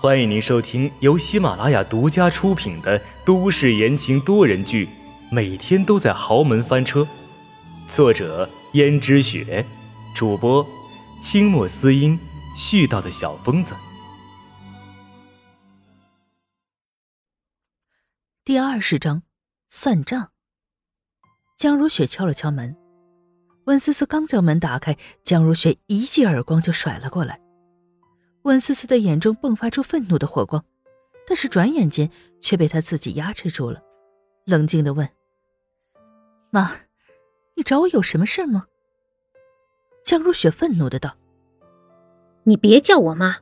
欢迎您收听由喜马拉雅独家出品的都市言情多人剧《每天都在豪门翻车》，作者：胭脂雪，主播：清墨思音，絮叨的小疯子。第二十章，算账。江如雪敲了敲门，温思思刚将门打开，江如雪一记耳光就甩了过来。温思思的眼中迸发出愤怒的火光，但是转眼间却被他自己压制住了，冷静的问：“妈，你找我有什么事吗？”江如雪愤怒的道：“你别叫我妈，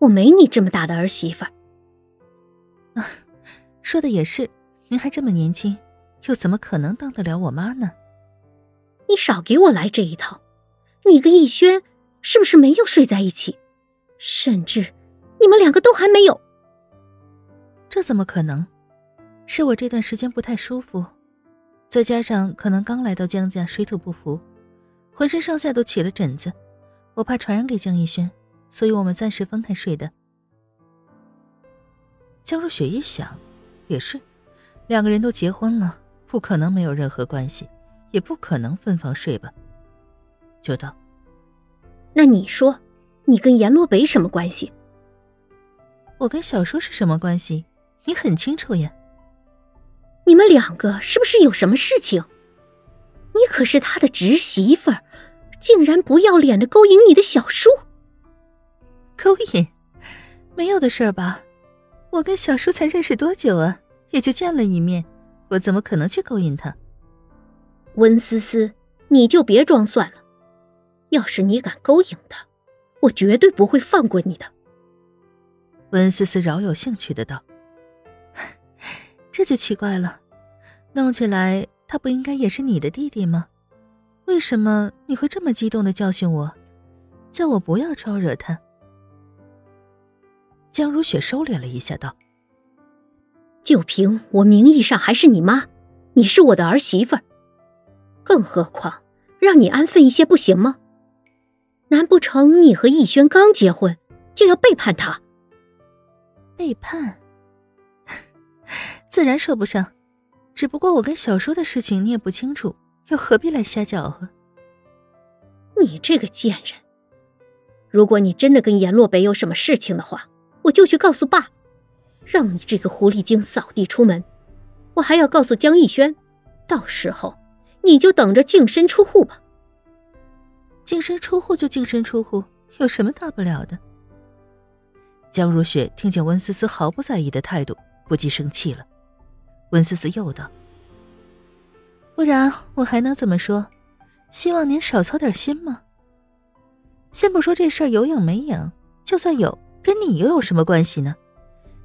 我没你这么大的儿媳妇。”啊，说的也是，您还这么年轻，又怎么可能当得了我妈呢？你少给我来这一套！你跟逸轩是不是没有睡在一起？甚至，你们两个都还没有。这怎么可能？是我这段时间不太舒服，再加上可能刚来到江家，水土不服，浑身上下都起了疹子，我怕传染给江逸轩，所以我们暂时分开睡的。江如雪一想，也是，两个人都结婚了，不可能没有任何关系，也不可能分房睡吧，就道：“那你说。”你跟阎罗北什么关系？我跟小叔是什么关系？你很清楚呀。你们两个是不是有什么事情？你可是他的侄媳妇儿，竟然不要脸的勾引你的小叔？勾引？没有的事儿吧？我跟小叔才认识多久啊？也就见了一面，我怎么可能去勾引他？温思思，你就别装蒜了。要是你敢勾引他，我绝对不会放过你的。温思思饶有兴趣的道：“这就奇怪了，弄起来他不应该也是你的弟弟吗？为什么你会这么激动的教训我，叫我不要招惹他？”江如雪收敛了一下，道：“就凭我名义上还是你妈，你是我的儿媳妇儿，更何况让你安分一些不行吗？”难不成你和逸轩刚结婚就要背叛他？背叛？自然说不上，只不过我跟小叔的事情你也不清楚，又何必来瞎搅和？你这个贱人！如果你真的跟阎洛北有什么事情的话，我就去告诉爸，让你这个狐狸精扫地出门。我还要告诉江逸轩，到时候你就等着净身出户吧。净身出户就净身出户，有什么大不了的？江如雪听见温思思毫不在意的态度，不禁生气了。温思思又道：“不然我还能怎么说？希望您少操点心吗？先不说这事儿有影没影，就算有，跟你又有什么关系呢？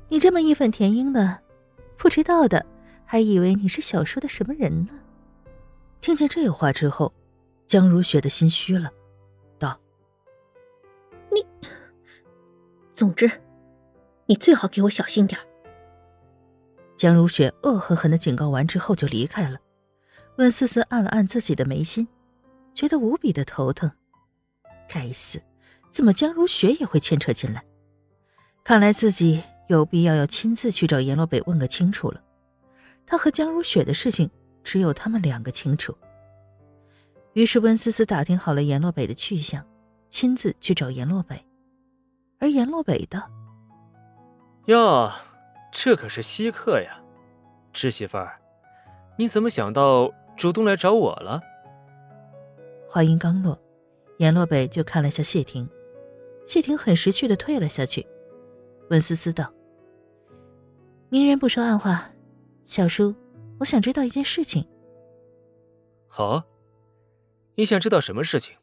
你这么义愤填膺的，不知道的还以为你是小说的什么人呢。”听见这话之后。江如雪的心虚了，总之，你最好给我小心点江如雪恶狠狠的警告完之后就离开了。温思思按了按自己的眉心，觉得无比的头疼。该死，怎么江如雪也会牵扯进来？看来自己有必要要亲自去找阎罗北问个清楚了。他和江如雪的事情，只有他们两个清楚。于是温思思打听好了阎洛北的去向，亲自去找阎洛北。而阎洛北道：“哟，这可是稀客呀，侄媳妇儿，你怎么想到主动来找我了？”话音刚落，阎洛北就看了下谢霆，谢霆很识趣的退了下去。温思思道：“明人不说暗话，小叔，我想知道一件事情。”好。你想知道什么事情？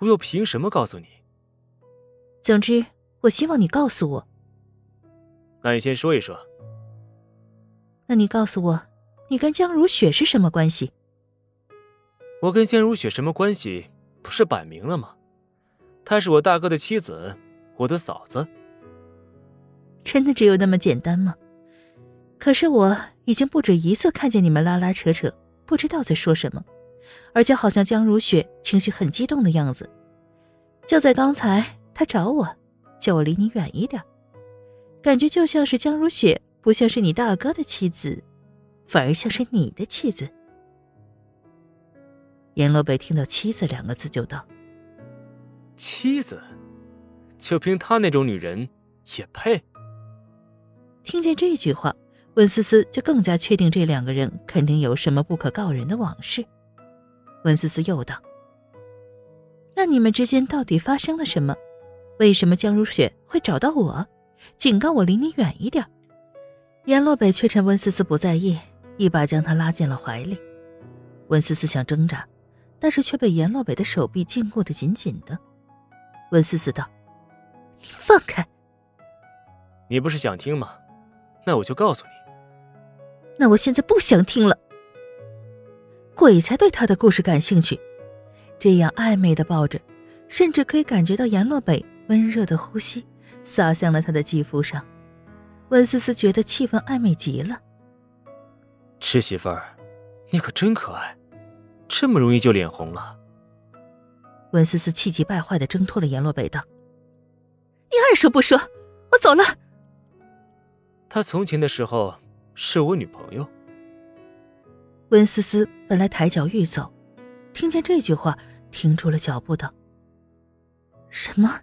我又凭什么告诉你？总之，我希望你告诉我。那你先说一说。那你告诉我，你跟江如雪是什么关系？我跟江如雪什么关系？不是摆明了吗？她是我大哥的妻子，我的嫂子。真的只有那么简单吗？可是我已经不止一次看见你们拉拉扯扯，不知道在说什么。而且好像江如雪情绪很激动的样子，就在刚才，她找我，叫我离你远一点。感觉就像是江如雪，不像是你大哥的妻子，反而像是你的妻子。”阎罗北听到“妻子”两个字就道：“妻子，就凭她那种女人也配？”听见这句话，温思思就更加确定这两个人肯定有什么不可告人的往事。温思思又道：“那你们之间到底发生了什么？为什么江如雪会找到我，警告我离你远一点？”阎洛北却趁温思思不在意，一把将她拉进了怀里。温思思想挣扎。但是却被阎洛北的手臂禁锢的紧紧的。温思思道：“你放开！你不是想听吗？那我就告诉你。那我现在不想听了。鬼才对他的故事感兴趣。这样暧昧的抱着，甚至可以感觉到阎洛北温热的呼吸洒向了他的肌肤上。温思思觉得气氛暧昧极了。吃媳妇儿，你可真可爱。”这么容易就脸红了？温思思气急败坏的挣脱了阎洛北，道：“你爱说不说，我走了。”他从前的时候是我女朋友。温思思本来抬脚欲走，听见这句话，停住了脚步，道：“什么？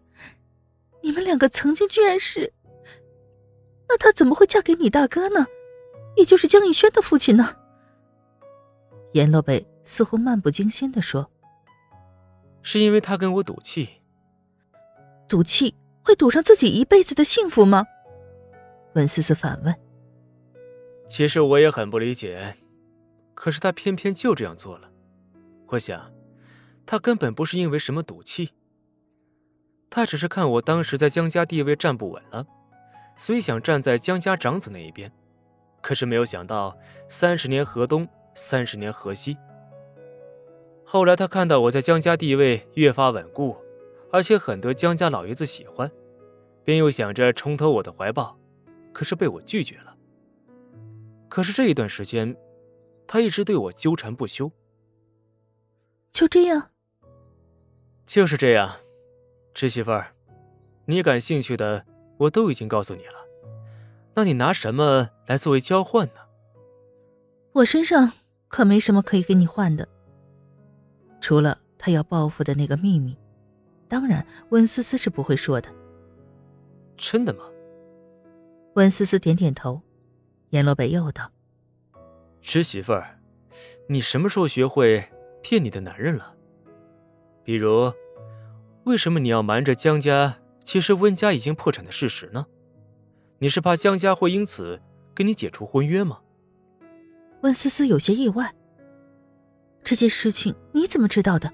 你们两个曾经居然是？那她怎么会嫁给你大哥呢？也就是江逸轩的父亲呢？”阎洛北。似乎漫不经心的说：“是因为他跟我赌气，赌气会赌上自己一辈子的幸福吗？”文思思反问。其实我也很不理解，可是他偏偏就这样做了。我想，他根本不是因为什么赌气，他只是看我当时在江家地位站不稳了，所以想站在江家长子那一边。可是没有想到，三十年河东，三十年河西。后来他看到我在江家地位越发稳固，而且很得江家老爷子喜欢，便又想着重投我的怀抱，可是被我拒绝了。可是这一段时间，他一直对我纠缠不休。就这样，就是这样，侄媳妇儿，你感兴趣的我都已经告诉你了，那你拿什么来作为交换呢？我身上可没什么可以给你换的。除了他要报复的那个秘密，当然温思思是不会说的。真的吗？温思思点点头。阎罗北又道：“侄媳妇儿，你什么时候学会骗你的男人了？比如，为什么你要瞒着江家，其实温家已经破产的事实呢？你是怕江家会因此跟你解除婚约吗？”温思思有些意外。这件事情你怎么知道的？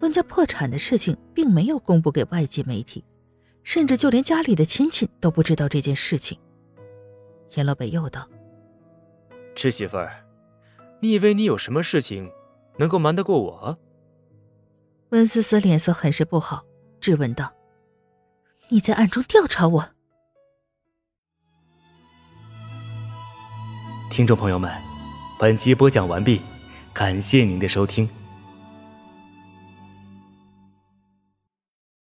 温家破产的事情并没有公布给外界媒体，甚至就连家里的亲戚都不知道这件事情。严老北又道：“侄媳妇儿，你以为你有什么事情能够瞒得过我？”温思思脸色很是不好，质问道：“你在暗中调查我？”听众朋友们，本集播讲完毕。感谢您的收听。